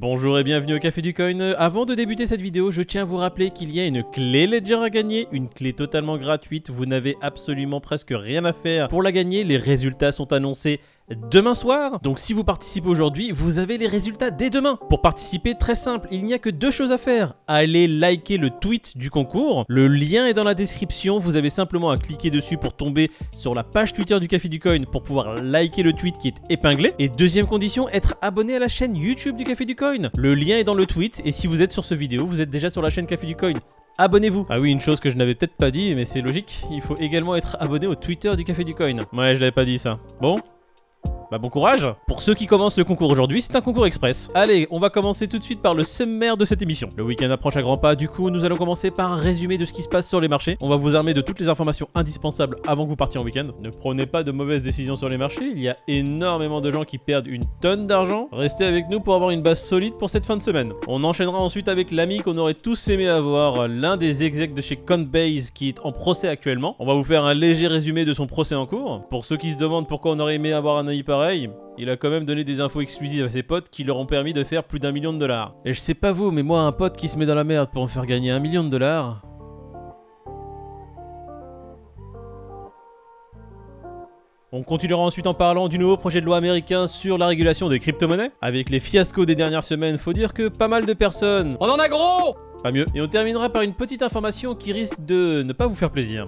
Bonjour et bienvenue au Café du Coin. Avant de débuter cette vidéo, je tiens à vous rappeler qu'il y a une clé Ledger à gagner, une clé totalement gratuite. Vous n'avez absolument presque rien à faire pour la gagner. Les résultats sont annoncés demain soir. Donc si vous participez aujourd'hui, vous avez les résultats dès demain. Pour participer, très simple, il n'y a que deux choses à faire. Allez liker le tweet du concours. Le lien est dans la description. Vous avez simplement à cliquer dessus pour tomber sur la page Twitter du Café du Coin pour pouvoir liker le tweet qui est épinglé. Et deuxième condition, être abonné à la chaîne YouTube du Café du Coin. Le lien est dans le tweet et si vous êtes sur ce vidéo, vous êtes déjà sur la chaîne Café du Coin abonnez-vous. Ah oui, une chose que je n'avais peut-être pas dit, mais c'est logique, il faut également être abonné au Twitter du Café du Coin. Ouais, je l'avais pas dit ça. Bon bah bon courage Pour ceux qui commencent le concours aujourd'hui, c'est un concours express. Allez, on va commencer tout de suite par le sommaire de cette émission. Le week-end approche à grands pas, du coup nous allons commencer par un résumé de ce qui se passe sur les marchés. On va vous armer de toutes les informations indispensables avant que vous partiez en week-end. Ne prenez pas de mauvaises décisions sur les marchés, il y a énormément de gens qui perdent une tonne d'argent. Restez avec nous pour avoir une base solide pour cette fin de semaine. On enchaînera ensuite avec l'ami qu'on aurait tous aimé avoir, l'un des execs de chez Coinbase qui est en procès actuellement. On va vous faire un léger résumé de son procès en cours. Pour ceux qui se demandent pourquoi on aurait aimé avoir un œil pareil, il a quand même donné des infos exclusives à ses potes qui leur ont permis de faire plus d'un million de dollars. Et je sais pas vous, mais moi, un pote qui se met dans la merde pour me faire gagner un million de dollars. On continuera ensuite en parlant du nouveau projet de loi américain sur la régulation des crypto-monnaies. Avec les fiascos des dernières semaines, faut dire que pas mal de personnes. On en a gros Pas mieux. Et on terminera par une petite information qui risque de ne pas vous faire plaisir.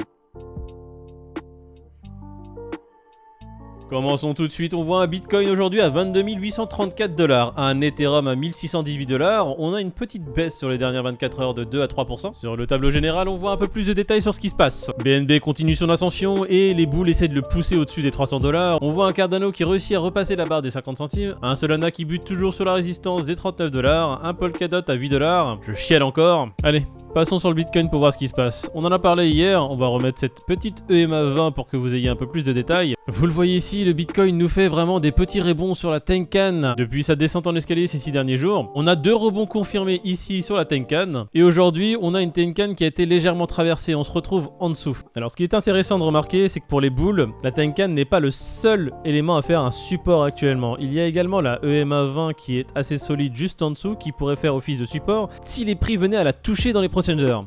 Commençons tout de suite, on voit un Bitcoin aujourd'hui à 22 834 dollars, un Ethereum à 1618 dollars, on a une petite baisse sur les dernières 24 heures de 2 à 3%. Sur le tableau général, on voit un peu plus de détails sur ce qui se passe. BNB continue son ascension et les boules essaient de le pousser au-dessus des 300 dollars. On voit un Cardano qui réussit à repasser la barre des 50 centimes, un Solana qui bute toujours sur la résistance des 39 dollars, un Polkadot à 8 dollars, je chiale encore. Allez, Passons sur le Bitcoin pour voir ce qui se passe. On en a parlé hier, on va remettre cette petite EMA 20 pour que vous ayez un peu plus de détails. Vous le voyez ici, le Bitcoin nous fait vraiment des petits rebonds sur la Tenkan depuis sa descente en escalier ces 6 derniers jours. On a deux rebonds confirmés ici sur la Tenkan et aujourd'hui on a une Tenkan qui a été légèrement traversée, on se retrouve en dessous. Alors ce qui est intéressant de remarquer c'est que pour les boules, la Tenkan n'est pas le seul élément à faire un support actuellement. Il y a également la EMA 20 qui est assez solide juste en dessous qui pourrait faire office de support si les prix venaient à la toucher dans les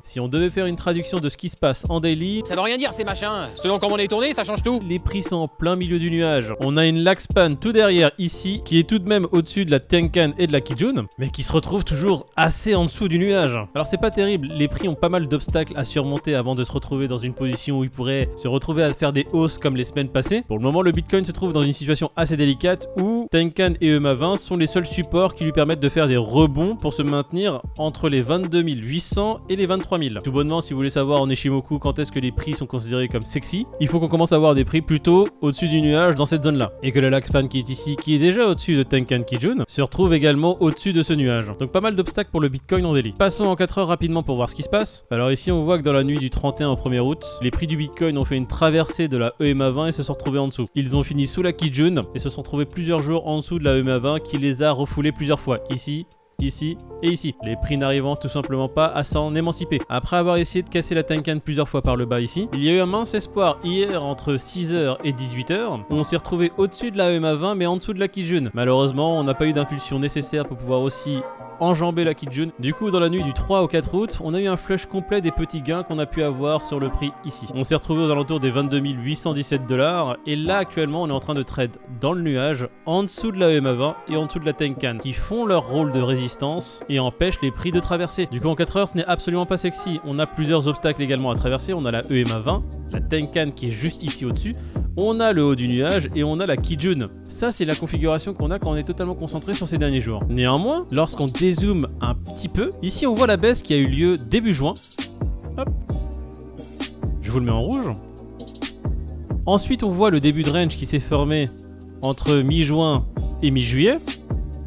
si on devait faire une traduction de ce qui se passe en daily, ça veut rien dire ces machins. Selon comment on est tourné, ça change tout. Les prix sont en plein milieu du nuage. On a une Laxpan tout derrière ici, qui est tout de même au-dessus de la Tenkan et de la Kijun, mais qui se retrouve toujours assez en dessous du nuage. Alors c'est pas terrible, les prix ont pas mal d'obstacles à surmonter avant de se retrouver dans une position où ils pourraient se retrouver à faire des hausses comme les semaines passées. Pour le moment, le Bitcoin se trouve dans une situation assez délicate où Tenkan et EMA20 sont les seuls supports qui lui permettent de faire des rebonds pour se maintenir entre les 22 800 et les 23 000. Tout bonnement, si vous voulez savoir en Eshimoku quand est-ce que les prix sont considérés comme sexy, il faut qu'on commence à avoir des prix plutôt au-dessus du nuage dans cette zone-là. Et que la Laxpan qui est ici, qui est déjà au-dessus de Tenkan Kijun, se retrouve également au-dessus de ce nuage. Donc pas mal d'obstacles pour le Bitcoin en daily. Passons en 4 heures rapidement pour voir ce qui se passe. Alors ici, on voit que dans la nuit du 31 au 1er août, les prix du Bitcoin ont fait une traversée de la EMA 20 et se sont retrouvés en dessous. Ils ont fini sous la Kijun et se sont trouvés plusieurs jours en dessous de la EMA 20 qui les a refoulés plusieurs fois. Ici, ici et ici. Les prix n'arrivant tout simplement pas à s'en émanciper. Après avoir essayé de casser la Tenkan plusieurs fois par le bas ici, il y a eu un mince espoir hier entre 6h et 18h où on s'est retrouvé au-dessus de la EMA 20 mais en dessous de la Kijun. Malheureusement, on n'a pas eu d'impulsion nécessaire pour pouvoir aussi enjamber la Kijun. Du coup, dans la nuit du 3 au 4 août, on a eu un flush complet des petits gains qu'on a pu avoir sur le prix ici. On s'est retrouvé aux alentours des 22 817 dollars et là actuellement on est en train de trade dans le nuage en dessous de la EMA 20 et en dessous de la Tenkan qui font leur rôle de résistance et empêchent les prix de traverser. Du coup en 4 heures ce n'est absolument pas sexy. On a plusieurs obstacles également à traverser. On a la EMA 20, la Tenkan qui est juste ici au-dessus on a le haut du nuage et on a la Kijun. Ça, c'est la configuration qu'on a quand on est totalement concentré sur ces derniers jours. Néanmoins, lorsqu'on dézoome un petit peu, ici on voit la baisse qui a eu lieu début juin. Hop. Je vous le mets en rouge. Ensuite, on voit le début de range qui s'est formé entre mi-juin et mi-juillet.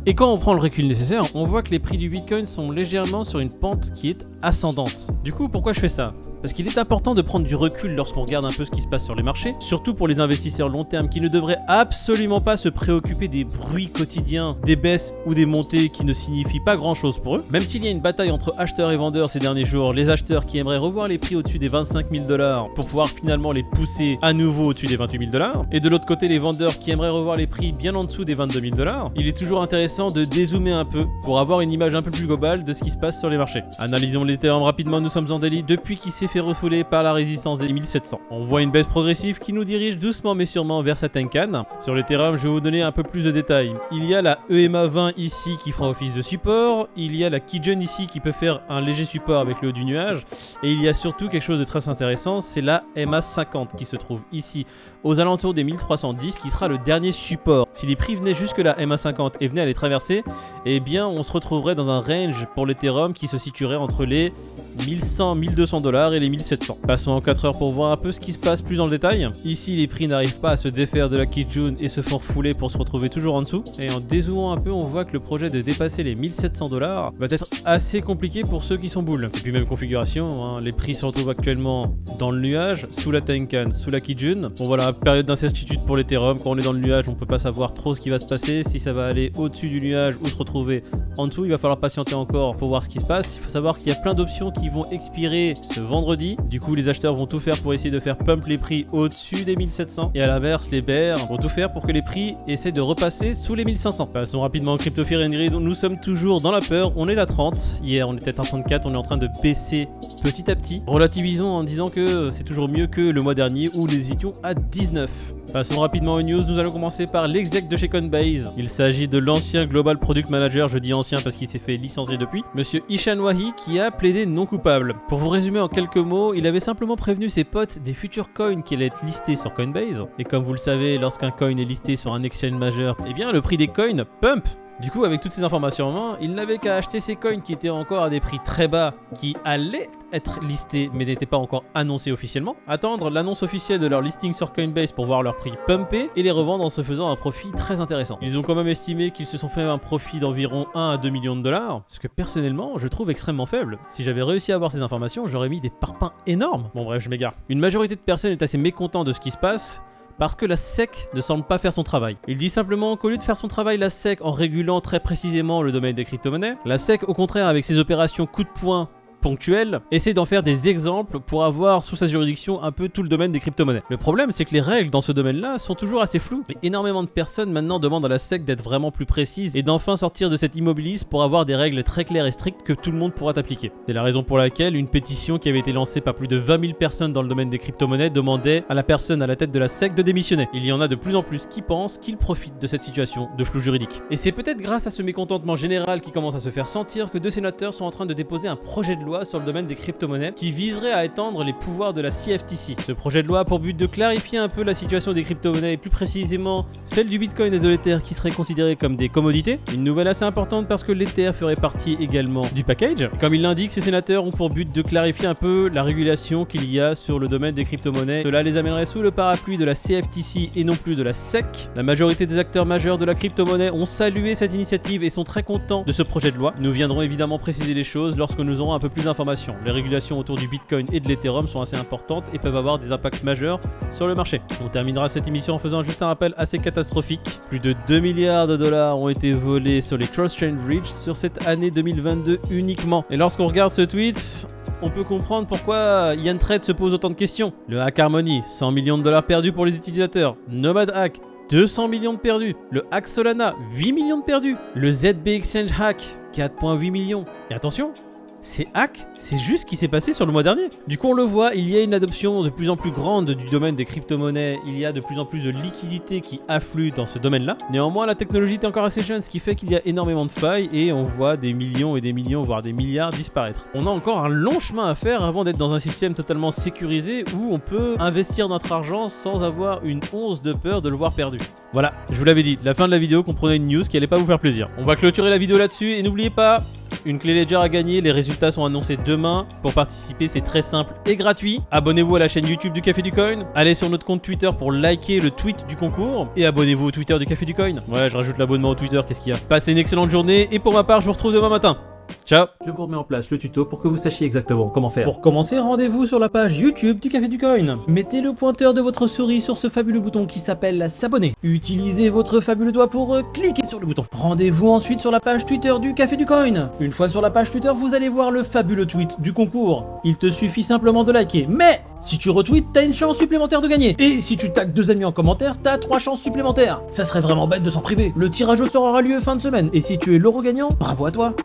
Et quand on prend le recul nécessaire, on voit que les prix du Bitcoin sont légèrement sur une pente qui est ascendante. Du coup, pourquoi je fais ça? Parce qu'il est important de prendre du recul lorsqu'on regarde un peu ce qui se passe sur les marchés, surtout pour les investisseurs long terme qui ne devraient absolument pas se préoccuper des bruits quotidiens, des baisses ou des montées qui ne signifient pas grand chose pour eux. Même s'il y a une bataille entre acheteurs et vendeurs ces derniers jours, les acheteurs qui aimeraient revoir les prix au-dessus des 25 000 dollars pour pouvoir finalement les pousser à nouveau au-dessus des 28 000 dollars, et de l'autre côté les vendeurs qui aimeraient revoir les prix bien en dessous des 22 000 dollars, il est toujours intéressant de dézoomer un peu pour avoir une image un peu plus globale de ce qui se passe sur les marchés. Analysons l'Ethereum rapidement, nous sommes en daily depuis qu'il s'est fait refouler par la résistance des 1700. On voit une baisse progressive qui nous dirige doucement mais sûrement vers sa Tenkan. Sur l'Ethereum, je vais vous donner un peu plus de détails. Il y a la EMA 20 ici qui fera office de support, il y a la Kijun ici qui peut faire un léger support avec le haut du nuage, et il y a surtout quelque chose de très intéressant, c'est la MA 50 qui se trouve ici aux alentours des 1310 qui sera le dernier support. Si les prix venaient jusque la MA 50 et venaient à les traverser, eh bien on se retrouverait dans un range pour l'Ethereum qui se situerait entre les 1100, 1200 dollars et les 1700. Passons en 4 heures pour voir un peu ce qui se passe plus dans le détail. Ici, les prix n'arrivent pas à se défaire de la Kijun et se font refouler pour se retrouver toujours en dessous. Et en dézoomant un peu, on voit que le projet de dépasser les 1700 dollars va être assez compliqué pour ceux qui sont boules. Et puis même configuration, hein, les prix se retrouvent actuellement dans le nuage, sous la Tenkan, sous la Kijun. Bon voilà, période d'incertitude pour l'Ethereum. Quand on est dans le nuage, on peut pas savoir trop ce qui va se passer, si ça va aller au-dessus du nuage ou se retrouver en dessous. Il va falloir patienter encore pour voir ce qui se passe. Il faut savoir qu'il y a d'options qui vont expirer ce vendredi. Du coup, les acheteurs vont tout faire pour essayer de faire pump les prix au-dessus des 1700. Et à l'inverse, les bears vont tout faire pour que les prix essaient de repasser sous les 1500. Passons rapidement au Crypto Fear. Nous sommes toujours dans la peur. On est à 30. Hier, on était à 34. On est en train de baisser petit à petit. Relativisons en disant que c'est toujours mieux que le mois dernier où nous étions à 19. Passons rapidement aux news. Nous allons commencer par l'exec de chez Coinbase. Il s'agit de l'ancien Global Product Manager. Je dis ancien parce qu'il s'est fait licencier depuis. Monsieur Ishan Wahi qui a plaidé non coupable. Pour vous résumer en quelques mots, il avait simplement prévenu ses potes des futurs coins qui allaient être listés sur Coinbase. Et comme vous le savez, lorsqu'un coin est listé sur un exchange majeur, eh bien le prix des coins pump du coup, avec toutes ces informations en main, il n'avait qu'à acheter ces coins qui étaient encore à des prix très bas, qui allaient être listés mais n'étaient pas encore annoncés officiellement, attendre l'annonce officielle de leur listing sur Coinbase pour voir leur prix pumper et les revendre en se faisant un profit très intéressant. Ils ont quand même estimé qu'ils se sont fait un profit d'environ 1 à 2 millions de dollars, ce que personnellement je trouve extrêmement faible. Si j'avais réussi à avoir ces informations, j'aurais mis des parpaings énormes. Bon bref, je m'égare. Une majorité de personnes est assez mécontent de ce qui se passe, parce que la SEC ne semble pas faire son travail. Il dit simplement qu'au lieu de faire son travail, la SEC, en régulant très précisément le domaine des crypto-monnaies, la SEC, au contraire, avec ses opérations coup de poing ponctuel, essaie d'en faire des exemples pour avoir sous sa juridiction un peu tout le domaine des crypto-monnaies. Le problème, c'est que les règles dans ce domaine-là sont toujours assez floues. Et énormément de personnes maintenant demandent à la SEC d'être vraiment plus précise et d'enfin sortir de cet immobilisme pour avoir des règles très claires et strictes que tout le monde pourra appliquer. C'est la raison pour laquelle une pétition qui avait été lancée par plus de 20 000 personnes dans le domaine des crypto-monnaies demandait à la personne à la tête de la SEC de démissionner. Il y en a de plus en plus qui pensent qu'ils profitent de cette situation de flou juridique. Et c'est peut-être grâce à ce mécontentement général qui commence à se faire sentir que deux sénateurs sont en train de déposer un projet de loi sur le domaine des crypto crypto-monnaies qui viserait à étendre les pouvoirs de la CFTC. Ce projet de loi a pour but de clarifier un peu la situation des crypto-monnaies et plus précisément celle du Bitcoin et de l'Ether qui seraient considérées comme des commodités. Une nouvelle assez importante parce que l'Ether ferait partie également du package. Comme il l'indique, ces sénateurs ont pour but de clarifier un peu la régulation qu'il y a sur le domaine des crypto-monnaies. Cela les amènerait sous le parapluie de la CFTC et non plus de la SEC. La majorité des acteurs majeurs de la crypto-monnaie ont salué cette initiative et sont très contents de ce projet de loi. Nous viendrons évidemment préciser les choses lorsque nous aurons un peu plus d'informations. Les régulations autour du Bitcoin et de l'Ethereum sont assez importantes et peuvent avoir des impacts majeurs sur le marché. On terminera cette émission en faisant juste un rappel assez catastrophique. Plus de 2 milliards de dollars ont été volés sur les cross-chain bridge sur cette année 2022 uniquement. Et lorsqu'on regarde ce tweet, on peut comprendre pourquoi Yann Trade se pose autant de questions. Le Hack Harmony, 100 millions de dollars perdus pour les utilisateurs. Nomad Hack, 200 millions de perdus. Le Hack Solana, 8 millions de perdus. Le ZB Exchange Hack, 4,8 millions. Et attention, c'est hack, c'est juste ce qui s'est passé sur le mois dernier. Du coup, on le voit, il y a une adoption de plus en plus grande du domaine des crypto-monnaies, il y a de plus en plus de liquidités qui affluent dans ce domaine-là. Néanmoins, la technologie est encore assez jeune, ce qui fait qu'il y a énormément de failles et on voit des millions et des millions, voire des milliards disparaître. On a encore un long chemin à faire avant d'être dans un système totalement sécurisé où on peut investir notre argent sans avoir une once de peur de le voir perdu. Voilà, je vous l'avais dit, la fin de la vidéo comprenait une news qui allait pas vous faire plaisir. On va clôturer la vidéo là-dessus et n'oubliez pas, une clé Ledger à gagner, les résultats sont annoncés demain. Pour participer, c'est très simple et gratuit. Abonnez-vous à la chaîne YouTube du Café du Coin. Allez sur notre compte Twitter pour liker le tweet du concours. Et abonnez-vous au Twitter du Café du Coin. Ouais, je rajoute l'abonnement au Twitter, qu'est-ce qu'il y a? Passez une excellente journée et pour ma part, je vous retrouve demain matin. Ciao Je vous remets en place le tuto pour que vous sachiez exactement comment faire. Pour commencer, rendez-vous sur la page YouTube du Café du Coin. Mettez le pointeur de votre souris sur ce fabuleux bouton qui s'appelle s'abonner. Utilisez votre fabuleux doigt pour euh, cliquer sur le bouton. Rendez-vous ensuite sur la page Twitter du Café du Coin. Une fois sur la page Twitter, vous allez voir le fabuleux tweet du concours. Il te suffit simplement de liker. Mais si tu retweets, t'as une chance supplémentaire de gagner. Et si tu tags deux amis en commentaire, t'as trois chances supplémentaires. Ça serait vraiment bête de s'en priver. Le tirage au sort aura lieu fin de semaine. Et si tu es l'euro gagnant, bravo à toi.